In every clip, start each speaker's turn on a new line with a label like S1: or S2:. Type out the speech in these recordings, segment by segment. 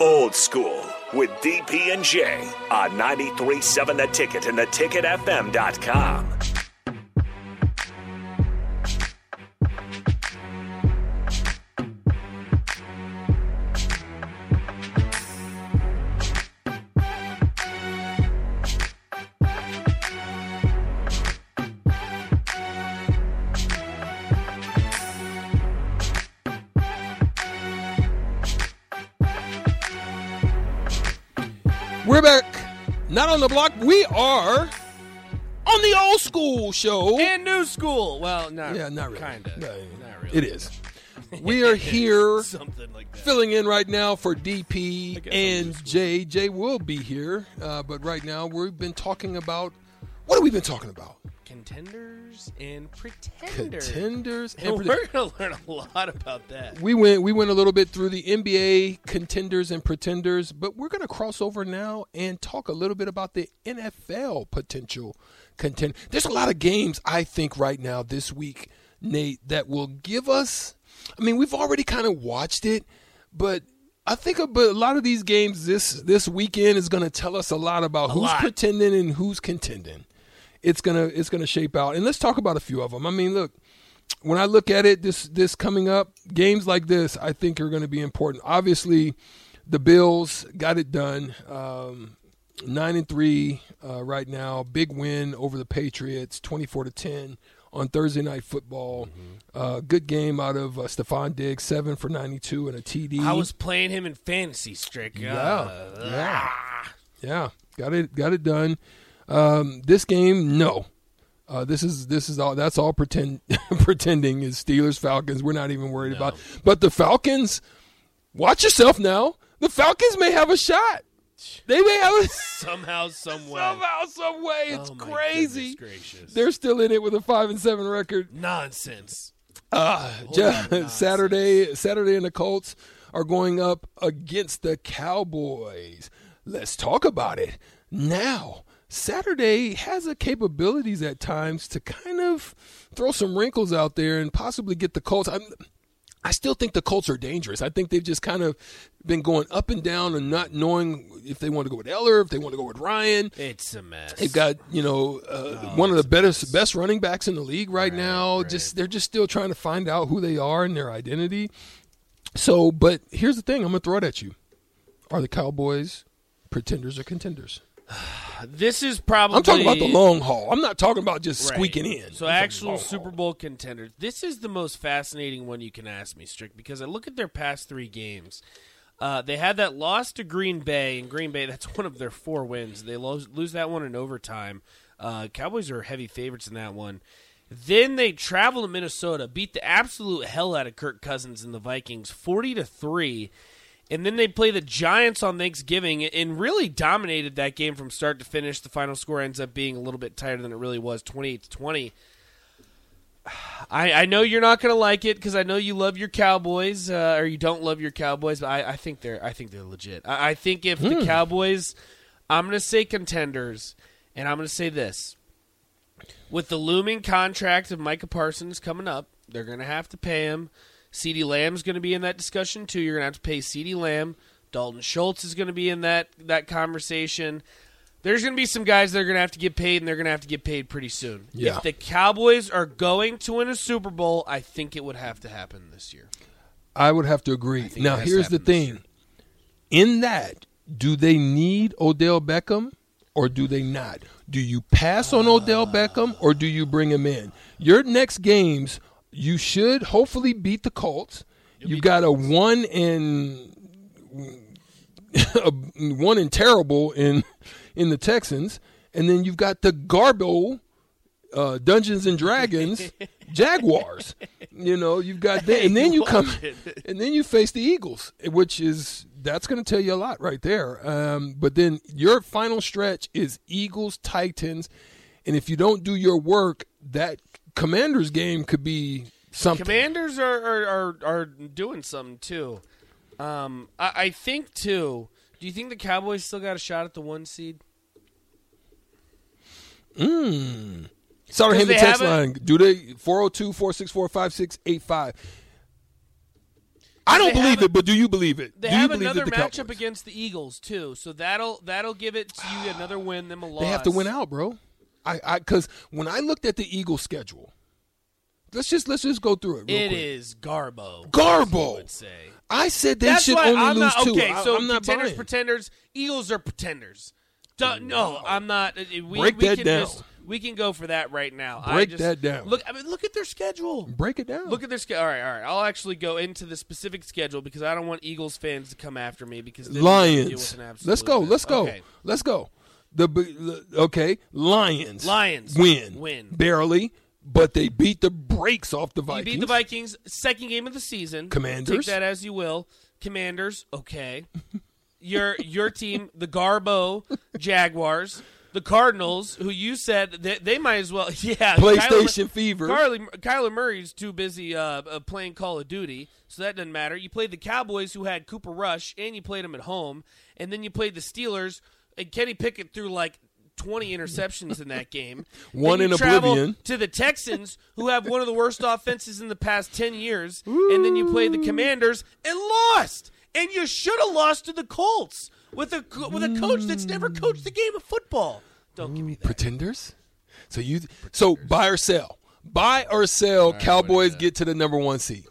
S1: Old School with DP and J on 93.7 The Ticket and theticketfm.com.
S2: We're back. Not on the block. We are on the old school show.
S3: and new school. Well, not
S2: yeah, not really.
S3: Kind of.
S2: No,
S3: not really.
S2: It is. We are here
S3: Something like that.
S2: filling in right now for DP and. Jay. Jay will be here, uh, but right now we've been talking about what have we been talking about?
S3: Contenders and pretenders.
S2: Contenders and
S3: And we're going to learn a lot about that.
S2: we went we went a little bit through the NBA contenders and pretenders, but we're going to cross over now and talk a little bit about the NFL potential contend. There's a lot of games I think right now this week, Nate, that will give us. I mean, we've already kind of watched it, but I think a, but a lot of these games this this weekend is going to tell us a lot about who's
S3: lot.
S2: pretending and who's contending. It's gonna it's gonna shape out, and let's talk about a few of them. I mean, look, when I look at it, this this coming up, games like this, I think are going to be important. Obviously, the Bills got it done, um, nine and three uh, right now. Big win over the Patriots, twenty four to ten on Thursday Night Football. Uh, good game out of uh, Stefon Diggs, seven for ninety two and a TD.
S3: I was playing him in fantasy, Strick.
S2: Yeah,
S3: Uh,
S2: yeah.
S3: ah.
S2: Yeah, got it, got it done. Um, this game, no. Uh, this is this is all. That's all pretend pretending is Steelers Falcons. We're not even worried about. But the Falcons, watch yourself now. The Falcons may have a shot. They may have a
S3: Somehow, some way.
S2: somehow, some way. It's
S3: Oh,
S2: crazy. They're still in it with a five and seven record.
S3: Nonsense.
S2: Uh,
S3: nonsense.
S2: Saturday, Saturday, and the Colts are going up against the Cowboys. Let's talk about it now. Saturday has the capabilities at times to kind of throw some wrinkles out there and possibly get the Colts. I'm, I still think the Colts are dangerous. I think they've just kind of been going up and down and not knowing if they want to go with Eller, if they want to go with Ryan.
S3: It's a mess.
S2: They've got you know uh, one of the best best running backs in the league right, now. Just they're just still trying to find out who they are and their identity. So, but here's the thing: I'm gonna throw it at you. Are the Cowboys pretenders or contenders?
S3: This is probably.
S2: I'm talking about the long haul. I'm not talking about just
S3: Right.
S2: squeaking in.
S3: So
S2: I'm
S3: actual Super
S2: haul.
S3: Bowl contenders. This is the most fascinating one you can ask me, Strick, because I look at their past three games. Uh, they had that loss to Green Bay, and Green Bay that's one of their four wins. They lose, lose that one in overtime. Uh, Cowboys are heavy favorites in that one. Then they travel to Minnesota, beat the absolute hell out of Kirk Cousins and the Vikings, forty to three. And then they play the Giants on Thanksgiving and really dominated that game from start to finish. The final score ends up being a little bit tighter than it really was, 28 to 20. I, I know you're not going to like it because I know you love your Cowboys uh, or you don't love your Cowboys, but I, I think they're I think they're legit. I, I think if the Cowboys, I'm going to say contenders, and I'm going to say this: with the looming contract of Micah Parsons coming up, they're going to have to pay him. CeeDee Lamb's going to be in that discussion too. You're going to have to pay CeeDee Lamb. Dalton Schultz is going to be in that that conversation. There's going to be some guys that are going to have to get paid, and they're going to have to get paid pretty soon.
S2: Yeah.
S3: If the Cowboys are going to win a Super Bowl, I think it would have to happen this year.
S2: I would have to agree. Now,
S3: it has to
S2: here's the thing: in that, do they need Odell Beckham or do they not? Do you pass on Odell ah. Beckham or do you bring him in? Your next games, you should hopefully beat the Colts. You've got a one in a one in terrible in in the Texans, and then you've got the Garbo uh, Dungeons and Dragons Jaguars. You know, you've got that, and then you come, and then you face the Eagles, which is that's going to tell you a lot right there. Um, but then your final stretch is Eagles Titans, and if you don't do your work, that Commanders game could be something.
S3: Commanders are are, are, are doing something too. Um, I, I think too. Do you think the Cowboys still got a shot at the one seed?
S2: Mm. Sorry, hit the text line. Do they 402 464 5685? I don't believe
S3: a-
S2: it, but do you believe it?
S3: They
S2: do
S3: have
S2: believe
S3: another matchup
S2: Cowboys-
S3: against the Eagles too, so that'll that'll give it to you another win, them a loss.
S2: They have to win out, bro. I, I, because when I looked at the Eagles schedule, let's just let's just go through it. Real
S3: It
S2: quick.
S3: is Garbo.
S2: Garbo.
S3: I would say.
S2: I said they
S3: That's
S2: should
S3: why
S2: only
S3: I'm
S2: lose
S3: not,
S2: two.
S3: Okay,
S2: I,
S3: so
S2: am not
S3: contenders,
S2: buying.
S3: pretenders. Eagles are pretenders. Duh, no, I'm not. uh, We,
S2: Break
S3: we
S2: that
S3: can
S2: down.
S3: Just, we can go for that right now. I
S2: Break
S3: just-
S2: that down.
S3: Look, I mean, look at their schedule.
S2: Break it down.
S3: Look at their schedule. All right, all right. I'll actually go into the specific schedule because I don't want Eagles fans to come after me because then we're gonna deal
S2: Lions.
S3: with an absolute
S2: Let's go.
S3: mess.
S2: Let's go.
S3: Okay.
S2: Let's go. The okay Lions.
S3: Lions.
S2: win.
S3: Win.
S2: barely, but they beat the brakes off the
S3: You
S2: Vikings.
S3: beat the Vikings, second game of the season.
S2: Commanders.
S3: Take that as you will. Commanders, okay. your your team, the Garbo Jaguars, the Cardinals, who you said they, they might as well, yeah.
S2: PlayStation
S3: Kyler,
S2: fever.
S3: Carly, Kyler Murray's too busy uh, uh, playing Call of Duty, so that doesn't matter. You played the Cowboys, who had Cooper Rush, and you played them at home, and then you played the Steelers, and Kenny Pickett threw like. 20 interceptions in that game.
S2: One
S3: Then you
S2: in
S3: travel
S2: oblivion.
S3: To the Texans, who have one of the worst offenses in the past 10 years. And then you play the Commanders and lost. And you should have lost to the Colts with a, with a coach that's never coached the game of football. Don't give me that.
S2: Pretenders. So you so buy or sell. Buy or sell. Cowboys get to the number one seed.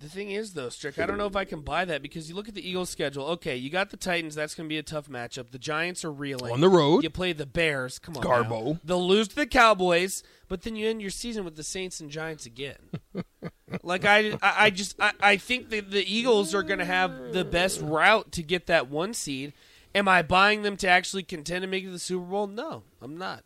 S3: The thing is, though, Strick, I don't know if I can buy that because you look at the Eagles' schedule. Okay, you got the Titans. That's going to be a tough matchup. The Giants are reeling
S2: On the road.
S3: You play the Bears. Come on,
S2: Garbo.
S3: now. They'll lose to the Cowboys, but then you end your season with the Saints and Giants again. like I, I, I just, I, I think that the Eagles are going to have the best route to get that one seed. Am I buying them to actually contend and make it to the Super Bowl? No, I'm not.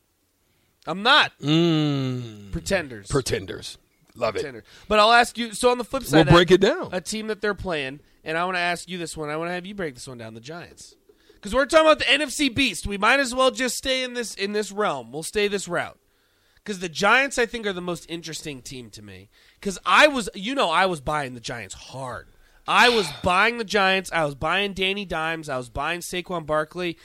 S3: I'm not.
S2: Mm,
S3: Pretenders.
S2: pretenders. Love it.
S3: Pretender. But I'll ask you. So on the flip side,
S2: We'll break it down.
S3: A team that they're playing, and I want to ask you this one. I want to have you break this one down. The Giants, because we're talking about the NFC Beast. We might as well just stay in this in this realm. We'll stay this route. Because the Giants, I think, are the most interesting team to me. Because I was, you know, I was buying the Giants hard. I was buying the Giants. I was buying Danny Dimes. I was buying Saquon Barkley.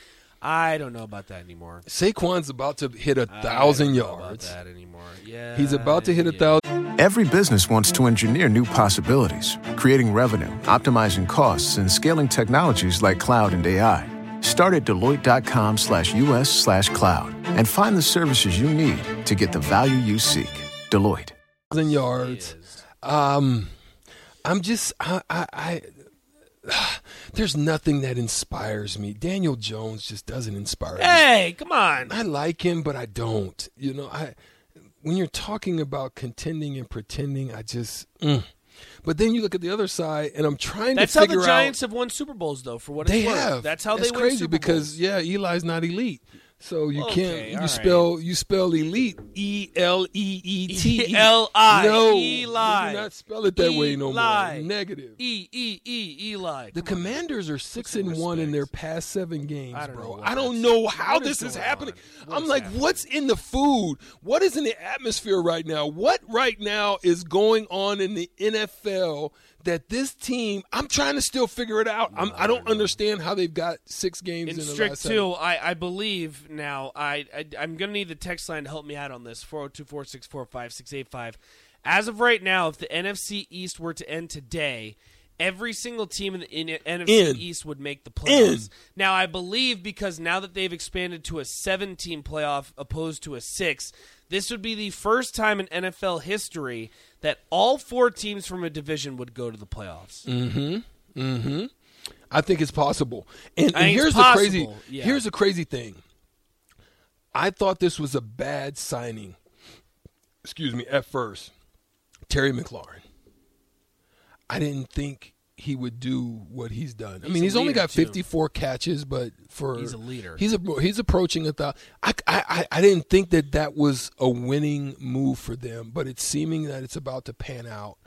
S3: I don't know about that anymore.
S2: Saquon's about to hit a thousand
S3: don't know about
S2: yards.
S3: that anymore. Yeah,
S2: He's about to hit a
S3: yeah.
S2: thousand.
S4: Every business wants to engineer new possibilities, creating revenue, optimizing costs, and scaling technologies like cloud and AI. Start at Deloitte.com slash US slash cloud and find the services you need to get the value you seek. Deloitte.
S2: thousand yards. Um, I'm just I, I, I there's nothing that inspires me. Daniel Jones just doesn't inspire me.
S3: Hey, come on.
S2: I like him, but I don't. You know, I when you're talking about contending and pretending, I just. Mm. But then you look at the other side, and I'm trying
S3: That's
S2: to
S3: That's
S2: how
S3: the Giants
S2: out.
S3: have won Super Bowls, though. For what
S2: They
S3: it's worth,
S2: have.
S3: that's how
S2: That's
S3: they win Super Bowls.
S2: It's crazy because yeah, Eli's not elite. So you
S3: Okay,
S2: can't you
S3: right.
S2: spell you spell elite E L E E T
S3: E-L-I,
S2: No,
S3: Eli.
S2: you do not spell it that way no more. Negative.
S3: E E E Eli.
S2: The
S3: Come on.
S2: Commanders are six and one in their past seven games,
S3: I
S2: bro. I don't know how this
S3: is
S2: is happening. I'm
S3: is
S2: like,
S3: happening?
S2: what's in the food? What is in the atmosphere right now? What right now is going on in the NFL that this team? I'm trying to still figure it out. I'm, I don't understand how they've got six games
S3: In
S2: in the
S3: strict two, I, I believe now. I, I I'm gonna need the text line to help me out on this. Four zero two four six four five six eight five. As of right now, if the NFC East were to end today, every single team in the in NFC
S2: In.
S3: East would make the playoffs.
S2: In.
S3: Now, I believe because now that they've expanded to a seven-team playoff opposed to a six, this would be the first time in NFL history that all four teams from a division would go to the playoffs. Hmm. Hmm.
S2: I think it's possible. And, and here's the crazy.
S3: yeah.
S2: Here's the crazy thing. I thought this was a bad signing. Excuse me. At first, Terry McLaurin. I didn't think he would do what he's done. I
S3: He's
S2: mean, he's only got
S3: too.
S2: 54 catches, but for
S3: He's a leader.
S2: He's a he's approaching a thousand. I, I I- I didn't think that that was a winning move for them, but it's seeming that it's about to pan out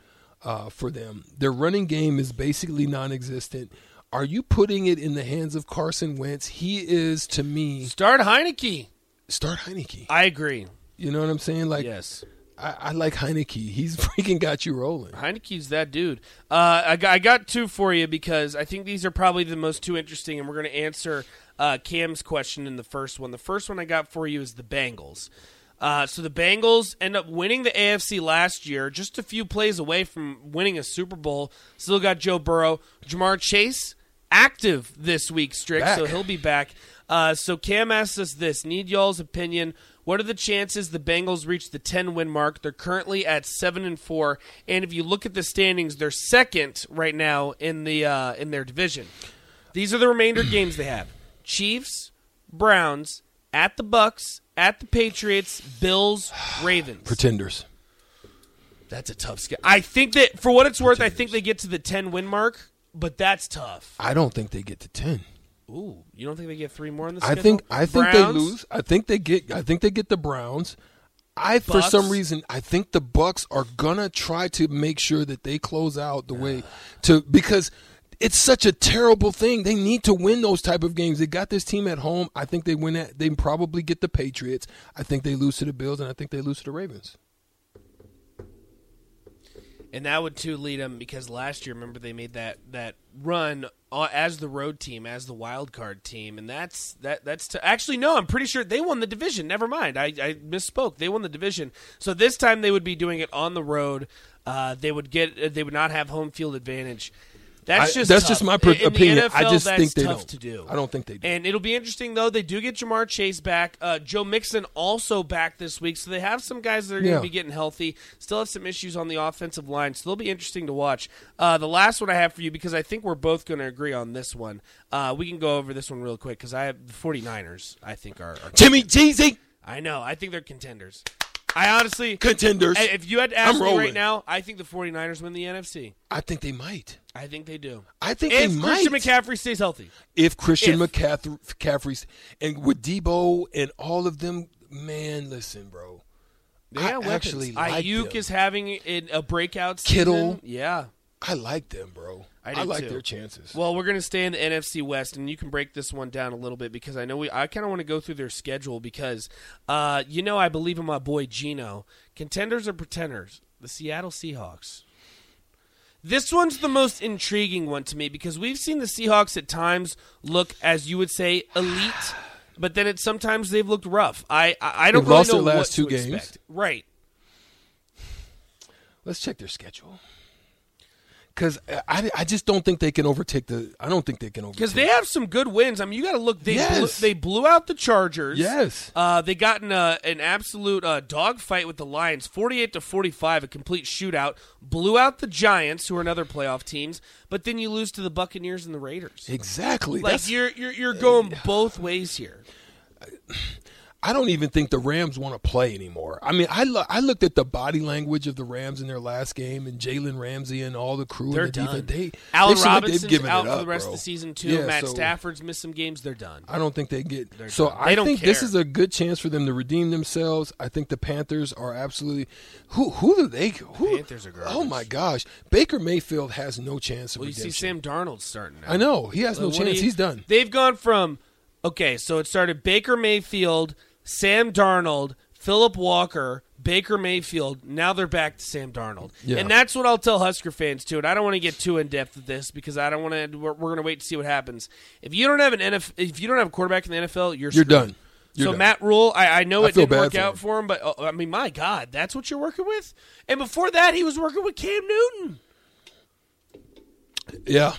S2: uh, for them. Their running game is basically non-existent. Are you putting it in the hands of Carson Wentz? He is to me
S3: Start Heinicke.
S2: start Heinicke.
S3: I agree.
S2: You know what I'm saying? Like
S3: yes.
S2: I, I like Heinicke. He's freaking got you rolling.
S3: Heinicke's that dude. Uh, I, got, I got two for you because I think these are probably the most two interesting, and we're going to answer uh, Cam's question in the first one. The first one I got for you is the Bengals. Uh, so the Bengals end up winning the AFC last year, just a few plays away from winning a Super Bowl. Still got Joe Burrow, Ja'Marr Chase active this week, Strick, so he'll be back. Uh, so Cam asks us this: Need y'all's opinion? What are the chances the Bengals reach the 10 win mark? They're currently at seven and four, and if you look at the standings, they're second right now in the uh, in their division. These are the remainder games they have: Chiefs, Browns, at the Bucks, at the Patriots, Bills, Ravens.
S2: Pretenders.
S3: That's a tough schedule. I think that for what it's worth, I think they get to the 10 win mark, but that's tough.
S2: I don't think they get to ten.
S3: Ooh, you don't think they get three more in the
S2: I
S3: schedule?
S2: think I think they
S3: Browns?
S2: lose. I think they get. I think they get the Browns. I for
S3: Bucks?
S2: some reason I think the Bucks are gonna try to make sure that they close out the way to because it's such a terrible thing. They need to win those type of games. They got this team at home. I think they win at. They probably get the Patriots. I think they lose to the Bills, and I think they lose to the Ravens.
S3: And that would too lead them because last year, remember they made that that run uh, as the road team, as the wild card team, and that's that that's to, actually no, I'm pretty sure they won the division. Never mind, I, I misspoke. They won the division, so this time they would be doing it on the road. Uh, they would get they would not have home field advantage. That's
S2: I-
S3: just
S2: that's
S3: tough.
S2: just my per- opinion.
S3: NFL,
S2: I just
S3: that's
S2: think they
S3: tough
S2: don't.
S3: to do.
S2: I don't think they do.
S3: And it'll be interesting though. They do get Ja'Marr Chase back. Uh, Joe Mixon also back this week, so they have some guys that are going
S2: Yeah.
S3: to be getting healthy. Still have some issues on the offensive line, so they'll be interesting to watch. Uh, the last one I have for you because I think we're both going to agree on this one. Uh, we can go over this one real quick because I have the 49ers. I think are, are
S2: Jimmy Jeezy
S3: I know. I think they're contenders. I honestly
S2: contenders.
S3: If you had to ask
S2: I'm
S3: me
S2: rolling.
S3: right now, I think the 49ers win the NFC.
S2: I think they might.
S3: I think they do.
S2: I think
S3: if
S2: they
S3: Christian
S2: might.
S3: McCaffrey stays healthy.
S2: if Christian
S3: If.
S2: McCaffrey, and with Deebo and all of them, man, listen, bro.
S3: They
S2: I actually like
S3: Aiyuk
S2: them.
S3: is having a, a breakout season.
S2: Kittle.
S3: Yeah.
S2: I like them, bro.
S3: I do
S2: like
S3: too.
S2: their chances.
S3: Well, we're going to stay in the NFC West, and you can break this one down a little bit because I know we. I kind of want to go through their schedule because, uh, you know, I believe in my boy Gino. Contenders or pretenders? The Seattle Seahawks. This one's the most intriguing one to me because we've seen the Seahawks at times look, as you would say, elite, but then it sometimes they've looked rough. I I, I don't really
S2: lost
S3: know
S2: their last
S3: what
S2: two
S3: to
S2: games.
S3: expect. Right.
S2: Let's check their schedule. Because I, I just don't think they can overtake the. I don't think they can overtake.
S3: Because they have some good wins. I mean, you got to look. They blew, they blew out the Chargers.
S2: Yes.
S3: Uh, they got in a, an absolute uh, dogfight with the Lions, forty-eight to forty-five, a complete shootout. Blew out the Giants, who are another playoff teams. But then you lose to the Buccaneers and the Raiders.
S2: exactly.
S3: Like
S2: That's-
S3: you're you're you're going both ways here.
S2: I don't even think the Rams want to play anymore. I mean, I lo- I looked at the body language of the Rams in their last game, and Jalen Ramsey and all the crew.
S3: They're
S2: and the
S3: done.
S2: defense, They,
S3: Allen
S2: they like
S3: Robinson's
S2: given
S3: out
S2: it
S3: for the rest
S2: bro.
S3: of the season too.
S2: Yeah,
S3: Matt
S2: so
S3: Stafford's missed some games. They're done.
S2: I don't think they get. So
S3: done.
S2: I
S3: They don't
S2: think this is a good chance for them to redeem themselves. I think the Panthers are absolutely. Who who do they? Who,
S3: Panthers are
S2: Oh my gosh, Baker Mayfield has no chance of
S3: Well, you see
S2: redemption.
S3: Sam Darnold starting. Now.
S2: I know he has no
S3: Like,
S2: chance.
S3: you-
S2: He's done.
S3: They've gone from okay, so it started Baker Mayfield, Sam Darnold, Philip Walker, Baker Mayfield. Now they're back to Sam Darnold,
S2: Yeah.
S3: and that's what I'll tell Husker fans too. And I don't want to get too in depth with this because I don't want to. We're, we're going to wait to see what happens. If you don't have an NFL, if you don't have a quarterback in the NFL, you're
S2: You're
S3: screwed.
S2: done. You're
S3: so
S2: done.
S3: Matt Rhule, I, I know
S2: I
S3: it didn't work
S2: for
S3: out for him, but uh, I mean, my God, that's what you're working with. And before that, he was working with Cam Newton.
S2: Yeah,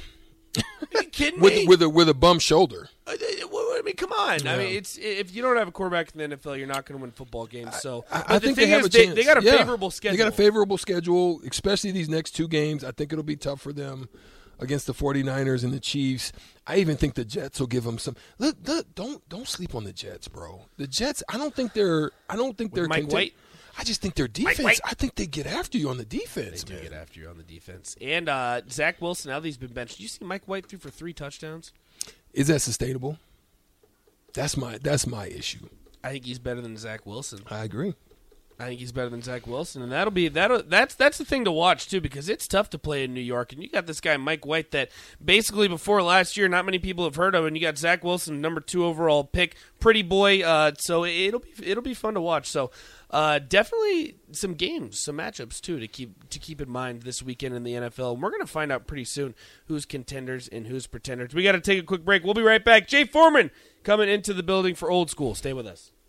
S3: kidding
S2: with
S3: me?
S2: with a with a bum shoulder.
S3: Uh, well, I mean, come on. I mean, it's if you don't have a quarterback in the NFL, you're not going to win football games. So,
S2: I, I
S3: the
S2: think they have
S3: is,
S2: a
S3: they,
S2: chance.
S3: they got a
S2: Yeah.
S3: favorable schedule.
S2: They got a favorable schedule, especially these next two games. I think it'll be tough for them against the 49ers and the Chiefs. I even think the Jets will give them some. Look, look, don't don't sleep on the Jets, bro. The Jets. I don't think they're. I don't think they're.
S3: Mike
S2: content-
S3: White?
S2: I just think their defense. I think they get after you on the defense,
S3: They do
S2: man.
S3: get after you on the defense. And uh, Zach Wilson, now that he's been benched, you see Mike White threw for three touchdowns.
S2: Is that sustainable? That's my that's my issue.
S3: I think he's better than Zach Wilson.
S2: I agree.
S3: I think he's better than Zach Wilson, and that'll be that. That's that's the thing to watch too, because it's tough to play in New York, and you got this guy Mike White that basically before last year, not many people have heard of, and you got Zach Wilson, number two overall pick, pretty boy. Uh, so it'll be it'll be fun to watch. So uh, definitely some games, some matchups too to keep to keep in mind this weekend in the NFL. And we're gonna find out pretty soon who's contenders and who's pretenders. We got to take a quick break. We'll be right back. Jay Foreman coming into the building for old school. Stay with us.